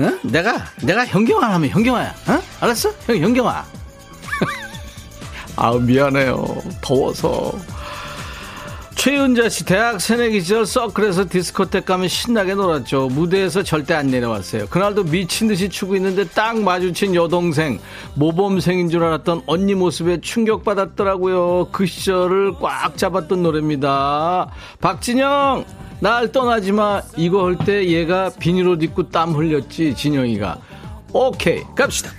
어? 내가, 내가 현경화 하면 현경화야. 어? 알았어? 형, 현경화. 아우, 미안해요. 더워서. 최윤자 씨 대학 새내기 시절 서클에서 디스코텍 가면 신나게 놀았죠. 무대에서 절대 안 내려왔어요. 그날도 미친 듯이 추고 있는데 딱 마주친 여동생 모범생인 줄 알았던 언니 모습에 충격받았더라고요. 그 시절을 꽉 잡았던 노래입니다. 박진영 날 떠나지 마 이거 할 때 얘가 비닐옷 입고 땀 흘렸지 진영이가 오케이 갑시다.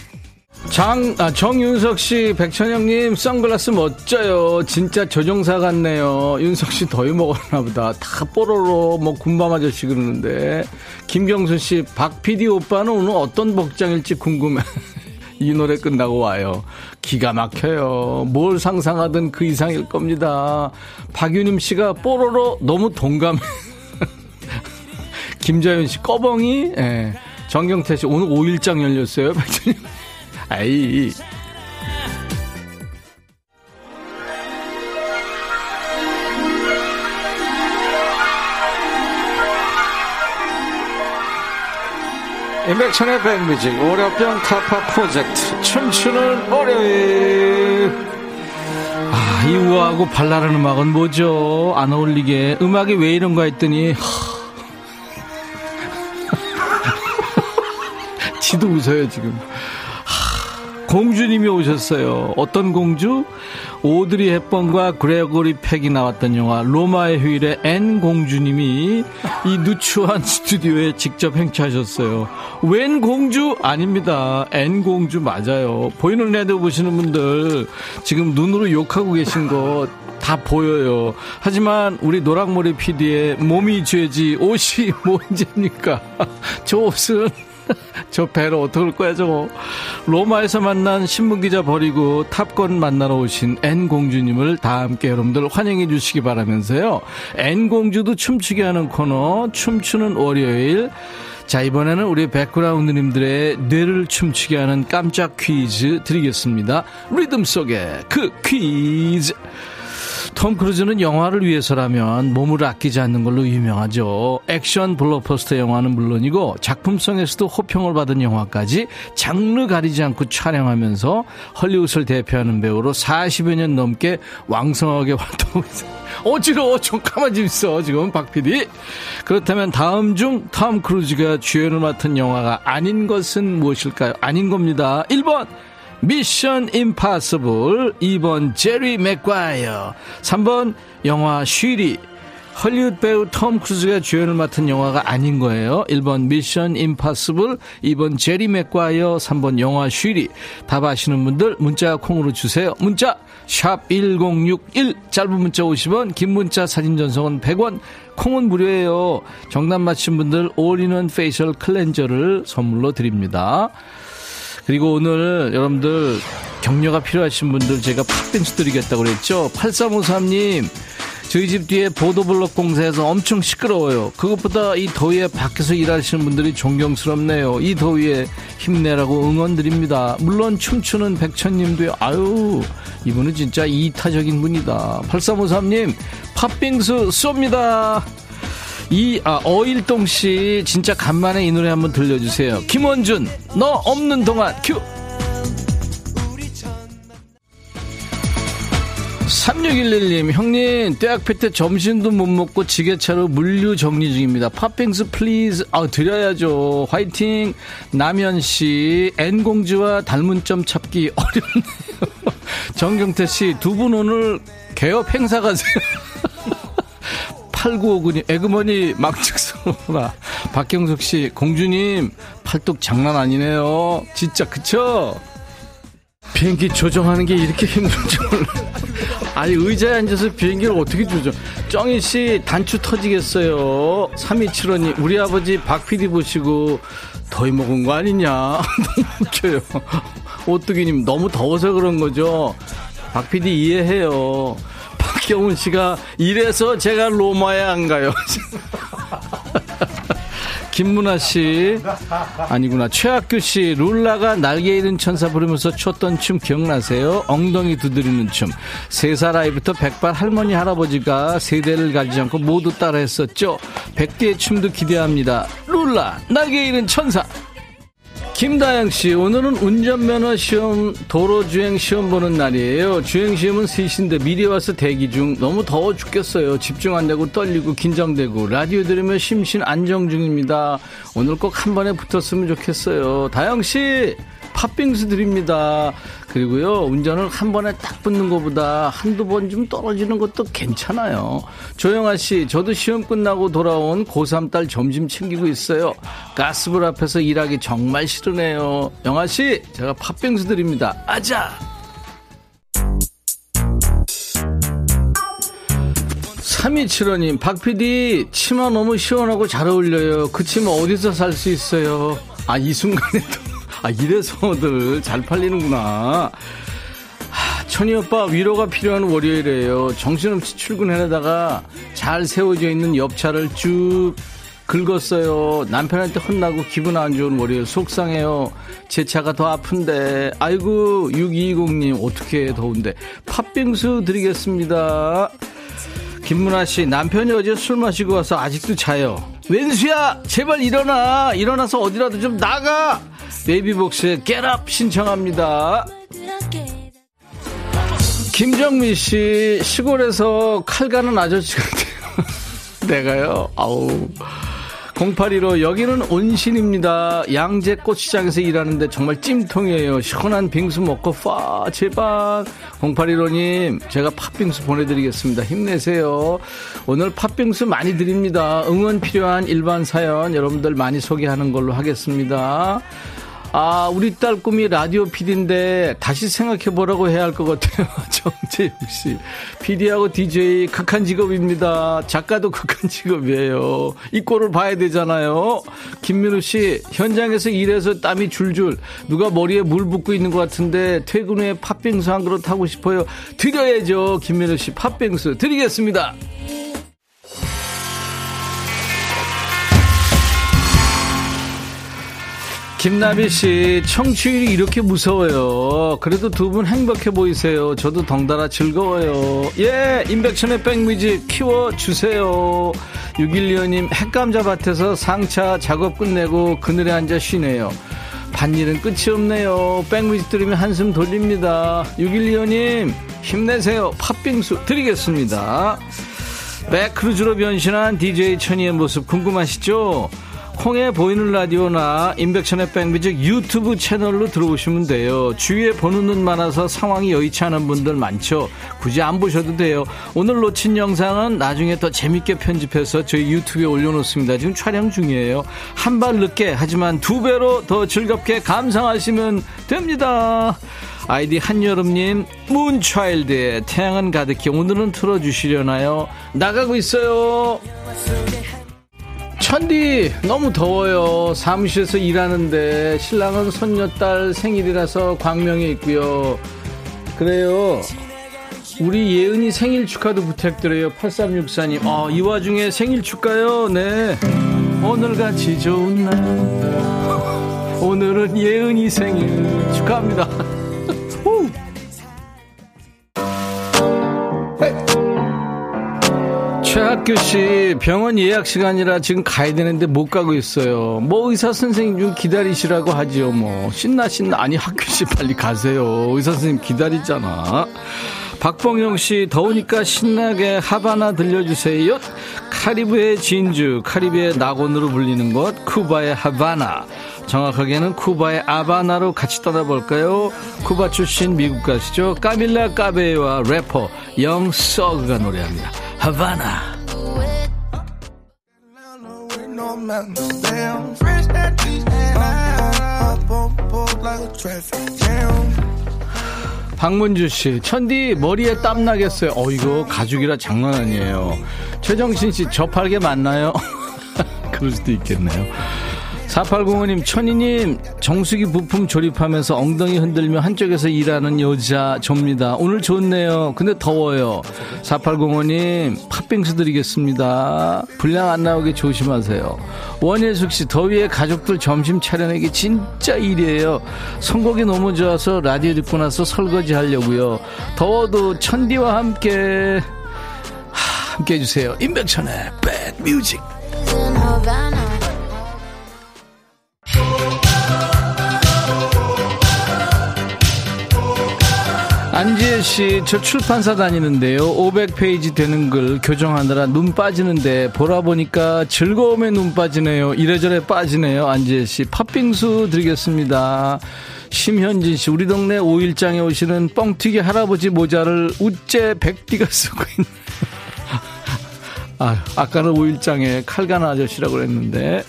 장, 아, 정윤석 씨, 백천영님, 선글라스 멋져요. 진짜 조종사 같네요. 윤석 씨 더위 먹었나 보다. 다 뽀로로, 뭐, 군밤 아저씨 그러는데. 김경수 씨, 박 PD 오빠는 오늘 어떤 복장일지 궁금해. 이 노래 끝나고 와요. 기가 막혀요. 뭘 상상하든 그 이상일 겁니다. 박유님 씨가 뽀로로 너무 동감해. 김자윤 씨, 꺼벙이? 예. 정경태 씨, 오늘 5일장 열렸어요. 백천영. 아이. 임백천의 백뮤직 월요병 타파 프로젝트 춤추는 월요일 아, 이 우아하고 발랄한 음악은 뭐죠? 안 어울리게 음악이 왜 이런가 했더니 지도 웃어요 지금 공주님이 오셨어요. 어떤 공주? 오드리 헵번과 그레고리 펙이 나왔던 영화 로마의 휴일에 앤 공주님이 이 누추한 스튜디오에 직접 행차하셨어요. 웬 공주? 아닙니다. 앤 공주 맞아요. 보이는 라디오 보시는 분들 지금 눈으로 욕하고 계신 거 다 보여요. 하지만 우리 노랑머리 PD의 몸이 죄지 옷이 뭔죄입니까? 저 옷은 저 배로 어떡할 거야 저거. 로마에서 만난 신문기자 버리고 탑건 만나러 오신 N공주님을 다 함께 여러분들 환영해 주시기 바라면서요. N공주도 춤추게 하는 코너 춤추는 월요일. 자 이번에는 우리 백그라운드님들의 뇌를 춤추게 하는 깜짝 퀴즈 드리겠습니다. 리듬 속에 그 퀴즈 톰 크루즈는 영화를 위해서라면 몸을 아끼지 않는 걸로 유명하죠. 액션 블록버스터 영화는 물론이고 작품성에서도 호평을 받은 영화까지 장르 가리지 않고 촬영하면서 헐리우드를 대표하는 배우로 40여 년 넘게 왕성하게 활동하고 있어요. 어지러워 좀 가만히 좀 있어 지금 박 PD 그렇다면 다음 중 톰 크루즈가 주연을 맡은 영화가 아닌 것은 무엇일까요? 아닌 겁니다 1번 미션 임파서블 2번 제리 맥과이어 3번 영화 쉬리 헐리우드 배우 톰 크루즈가 주연을 맡은 영화가 아닌 거예요. 1번 미션 임파서블, 2번 제리 맥과이어, 3번 영화 쉬리. 답 아시는 분들 문자 콩으로 주세요. 문자 샵 1061, 짧은 문자 50원, 긴 문자 사진 전송은 100원, 콩은 무료예요. 정답 맞힌 분들 올인원 페이셜 클렌저를 선물로 드립니다. 그리고 오늘 여러분들 격려가 필요하신 분들 제가 팥빙수 드리겠다고 그랬죠. 8353님. 저희 집 뒤에 보도블록 공사에서 엄청 시끄러워요. 그것보다 이 더위에 밖에서 일하시는 분들이 존경스럽네요. 이 더위에 힘내라고 응원 드립니다. 물론 춤추는 백천님도요. 아유, 이분은 진짜 이타적인 분이다. 8353님, 팥빙수 쏩니다. 이 아, 어일동 씨 진짜 간만에 이 노래 한번 들려주세요. 김원준 너 없는 동안 큐. 3611님, 형님, 대학교 때 점심도 못 먹고 지게차로 물류 정리 중입니다. 팥빙수 please, 아, 드려야죠. 화이팅! 남현씨, N공주와 닮은 점 찾기 어렵네요. 정경태씨, 두 분 오늘 개업 행사 가세요. 8959님, 에그머니 막측소나. 박경석 씨, 공주님, 팔뚝 장난 아니네요. 진짜, 그쵸? 비행기 조정하는 게 이렇게 힘든 줄 아니, 의자에 앉아서 비행기를 어떻게 조정? 정희 씨, 단추 터지겠어요. 3275님, 우리 아버지 박 PD 보시고 더위 먹은 거 아니냐? 너무 웃겨요. 오뚜기님, 너무 더워서 그런 거죠? 박 PD 이해해요. 박경훈 씨가 이래서 제가 로마에 안 가요. 김문아 씨. 아니구나. 최학규 씨 룰라가 날개 잃은 천사 부르면서 췄던 춤 기억나세요? 엉덩이 두드리는 춤. 세 살 아이부터 백발 할머니 할아버지가 세대를 가리지 않고 모두 따라했었죠? 백대의 춤도 기대합니다. 룰라 날개 잃은 천사 김다영 씨, 오늘은 운전면허 시험, 도로주행 시험 보는 날이에요. 주행시험은 3시인데 미리 와서 대기 중. 너무 더워 죽겠어요. 집중 안 되고 떨리고 긴장되고. 라디오 들으며 심신 안정 중입니다. 오늘 꼭 한 번에 붙었으면 좋겠어요. 다영 씨, 팥빙수 드립니다. 그리고요, 운전을 한 번에 딱 붙는 것보다 한두 번 좀 떨어지는 것도 괜찮아요. 조영아 씨, 저도 시험 끝나고 돌아온 고3 딸 점심 챙기고 있어요. 가스불 앞에서 일하기 정말 싫으네요. 영아 씨, 제가 팥빙수 드립니다. 아자! 3275님, 박 PD, 치마 너무 시원하고 잘 어울려요. 그 치마 어디서 살 수 있어요? 아, 이 순간에도. 아, 이래서들 잘 팔리는구나. 하, 천희 오빠 위로가 필요한 월요일이에요. 정신없이 출근해다가 잘 세워져 있는 옆차를 쭉 긁었어요. 남편한테 혼나고 기분 안 좋은 월요일 속상해요. 제 차가 더 아픈데. 아이고, 6220님, 어떻게 더운데. 팥빙수 드리겠습니다. 김문아 씨, 남편이 어제 술 마시고 와서 아직도 자요. 웬수야, 제발 일어나. 일어나서 어디라도 좀 나가. 베이비복스의 겟업 신청합니다. 김정민 씨, 시골에서 칼 가는 아저씨 같아요. 내가요? 아우. 0815 여기는 온신입니다. 양재 꽃시장에서 일하는데 정말 찜통이에요. 시원한 빙수 먹고 파 제발 0815님 제가 팥빙수 보내드리겠습니다. 힘내세요. 오늘 팥빙수 많이 드립니다. 응원 필요한 일반 사연 여러분들 많이 소개하는 걸로 하겠습니다. 아, 우리 딸 꿈이 라디오 PD인데 다시 생각해 보라고 해야 할 것 같아요. 정재욱 씨. PD하고 DJ 극한 직업입니다. 작가도 극한 직업이에요. 이 꼴을 봐야 되잖아요. 김민우 씨, 현장에서 일해서 땀이 줄줄 누가 머리에 물 붓고 있는 것 같은데 퇴근 후에 팥빙수 한 그릇 하고 싶어요. 드려야죠. 김민우 씨, 팥빙수 드리겠습니다. 김나비 씨, 청취율이 이렇게 무서워요. 그래도 두 분 행복해 보이세요. 저도 덩달아 즐거워요. 예, 임백천의 백뮤직 키워주세요. 612호님, 핵감자 밭에서 상차 작업 끝내고 그늘에 앉아 쉬네요. 밭일은 끝이 없네요. 백뮤직 들으면 한숨 돌립니다. 612호님, 힘내세요. 팥빙수 드리겠습니다. 백크루즈로 변신한 DJ 천이의 모습 궁금하시죠? 콩에 보이는 라디오나 인백천의 백뮤직 유튜브 채널로 들어오시면 돼요. 주위에 보는 눈 많아서 상황이 여의치 않은 분들 많죠. 굳이 안 보셔도 돼요. 오늘 놓친 영상은 나중에 더 재밌게 편집해서 저희 유튜브에 올려놓습니다. 지금 촬영 중이에요. 한 발 늦게 하지만 두 배로 더 즐겁게 감상하시면 됩니다. 아이디 한여름님 문차일드의 태양은 가득히 오늘은 틀어주시려나요? 나가고 있어요. 천디 너무 더워요. 사무실에서 일하는데 신랑은 손녀딸 생일이라서 광명에 있고요. 그래요. 우리 예은이 생일 축하도 부탁드려요. 8364님. 어, 이 와중에 생일 축하요. 네. 오늘같이 좋은 날. 오늘은 예은이 생일 축하합니다. 최학규 씨, 병원 예약 시간이라 지금 가야 되는데 못 가고 있어요. 뭐 의사 선생님 좀 기다리시라고 하지요, 뭐. 신나, 신나. 아니, 학규 씨 빨리 가세요. 의사 선생님 기다리잖아. 박봉영 씨, 더우니까 신나게 하바나 들려주세요. 카리브의 진주, 카리브의 낙원으로 불리는 곳, 쿠바의 하바나. 정확하게는 쿠바의 아바나로 같이 떠나볼까요? 쿠바 출신 미국 가시죠. 까밀라 까베와 래퍼 영 서그가 노래합니다. 하바나. 박문주 씨, 천디 머리에 땀 나겠어요. 어 이거 가죽이라 장난 아니에요. 최정신 씨, 저팔계 맞나요? 그럴 수도 있겠네요. 4805님, 천희님, 정수기 부품 조립하면서 엉덩이 흔들며 한쪽에서 일하는 여자 접니다. 오늘 좋네요. 근데 더워요. 4805님, 팥빙수 드리겠습니다. 불량 안 나오게 조심하세요. 원예숙 씨, 더위에 가족들 점심 차려내기 진짜 일이에요. 선곡이 너무 좋아서 라디오 듣고 나서 설거지 하려고요. 더워도 천디와 함께, 하, 함께 해주세요. 임백천의 백뮤직. 안지혜 씨, 저 출판사 다니는데요. 500페이지 되는 글 교정하느라 눈 빠지는데 보라 보니까 즐거움에 눈 빠지네요. 이래저래 빠지네요. 안지혜 씨, 팥빙수 드리겠습니다. 심현진 씨, 우리 동네 5일장에 오시는 뻥튀기 할아버지 모자를 우째 백디가 쓰고 있네. 아, 아까는 5일장에 칼간 아저씨라고 그랬는데.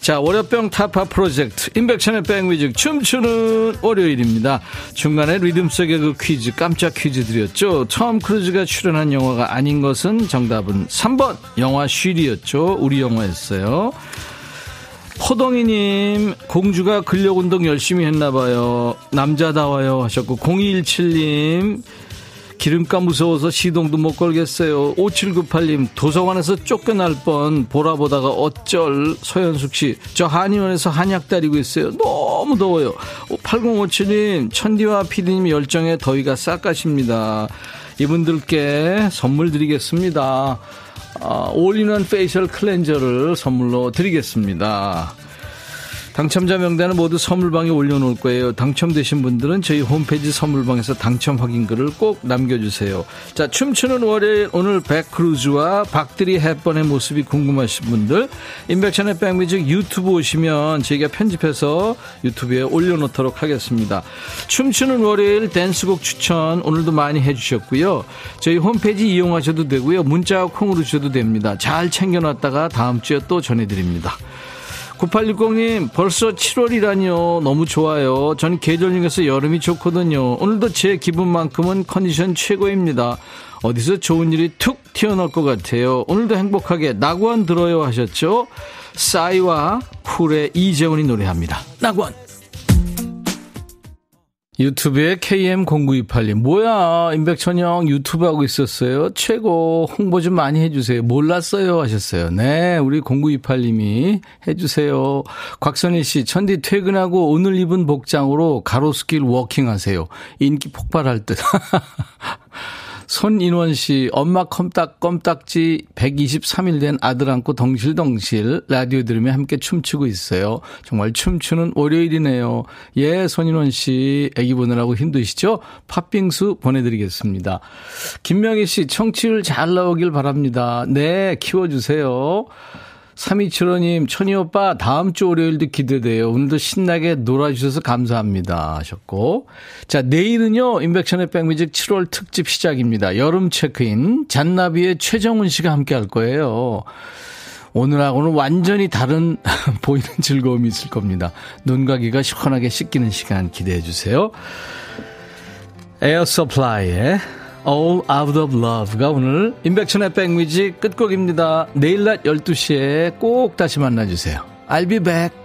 자, 월요병 타파 프로젝트 임백천의 백뮤직 춤추는 월요일입니다. 중간에 리듬 속의 그 퀴즈 깜짝 퀴즈 드렸죠. 톰 크루즈가 출연한 영화가 아닌 것은 정답은 3번 영화 쉬리였죠. 우리 영화였어요. 호동이님 공주가 근력 운동 열심히 했나봐요. 남자다워요 하셨고 0217님 기름값 무서워서 시동도 못 걸겠어요. 5798님, 도서관에서 쫓겨날 뻔, 보라 보다가 어쩔, 서현숙 씨, 저 한의원에서 한약 다리고 있어요. 너무 더워요. 8057님, 천디와 피디님 열정에 더위가 싹 가십니다. 이분들께 선물 드리겠습니다. 아, 올인원 페이셜 클렌저를 선물로 드리겠습니다. 당첨자 명단은 모두 선물방에 올려놓을 거예요. 당첨되신 분들은 저희 홈페이지 선물방에서 당첨 확인글을 꼭 남겨주세요. 자, 춤추는 월요일 오늘 백크루즈와 박드리 헵번의 모습이 궁금하신 분들 임백천의 백뮤직 유튜브 오시면 저희가 편집해서 유튜브에 올려놓도록 하겠습니다. 춤추는 월요일 댄스곡 추천 오늘도 많이 해주셨고요. 저희 홈페이지 이용하셔도 되고요. 문자 콩으로 주셔도 됩니다. 잘 챙겨놨다가 다음 주에 또 전해드립니다. 9860님, 벌써 7월이라뇨. 너무 좋아요. 전 계절 중에서 여름이 좋거든요. 오늘도 제 기분만큼은 컨디션 최고입니다. 어디서 좋은 일이 툭 튀어나올 것 같아요. 오늘도 행복하게 낙원 들어요 하셨죠? 싸이와 쿨의 이재훈이 노래합니다. 낙원. 유튜브에 KM0928님, 뭐야, 임백천형 유튜브 하고 있었어요? 최고, 홍보 좀 많이 해주세요. 몰랐어요. 하셨어요. 네, 우리 0928님이 해주세요. 곽선희 씨, 천디 퇴근하고 오늘 입은 복장으로 가로수길 워킹 하세요. 인기 폭발할 듯. 손인원 씨, 엄마 껌딱, 껌딱지 123일 된 아들 안고 덩실덩실 라디오 들으며 함께 춤추고 있어요. 정말 춤추는 월요일이네요. 예, 손인원 씨, 애기 보느라고 힘드시죠? 팥빙수 보내드리겠습니다. 김명희 씨, 청취율 잘 나오길 바랍니다. 네, 키워주세요. 3275님, 천희 오빠, 다음 주 월요일도 기대돼요. 오늘도 신나게 놀아주셔서 감사합니다. 하셨고. 자, 내일은요, 인백션의 백뮤직 7월 특집 시작입니다. 여름 체크인, 잔나비의 최정훈 씨가 함께 할 거예요. 오늘하고는 완전히 다른 보이는 즐거움이 있을 겁니다. 눈과 귀가 시원하게 씻기는 시간 기대해 주세요. 에어 서플라이의 All Out of Love가 오늘 인백천의 백뮤직 끝곡입니다. 내일 낮 12시에 꼭 다시 만나주세요. I'll be back.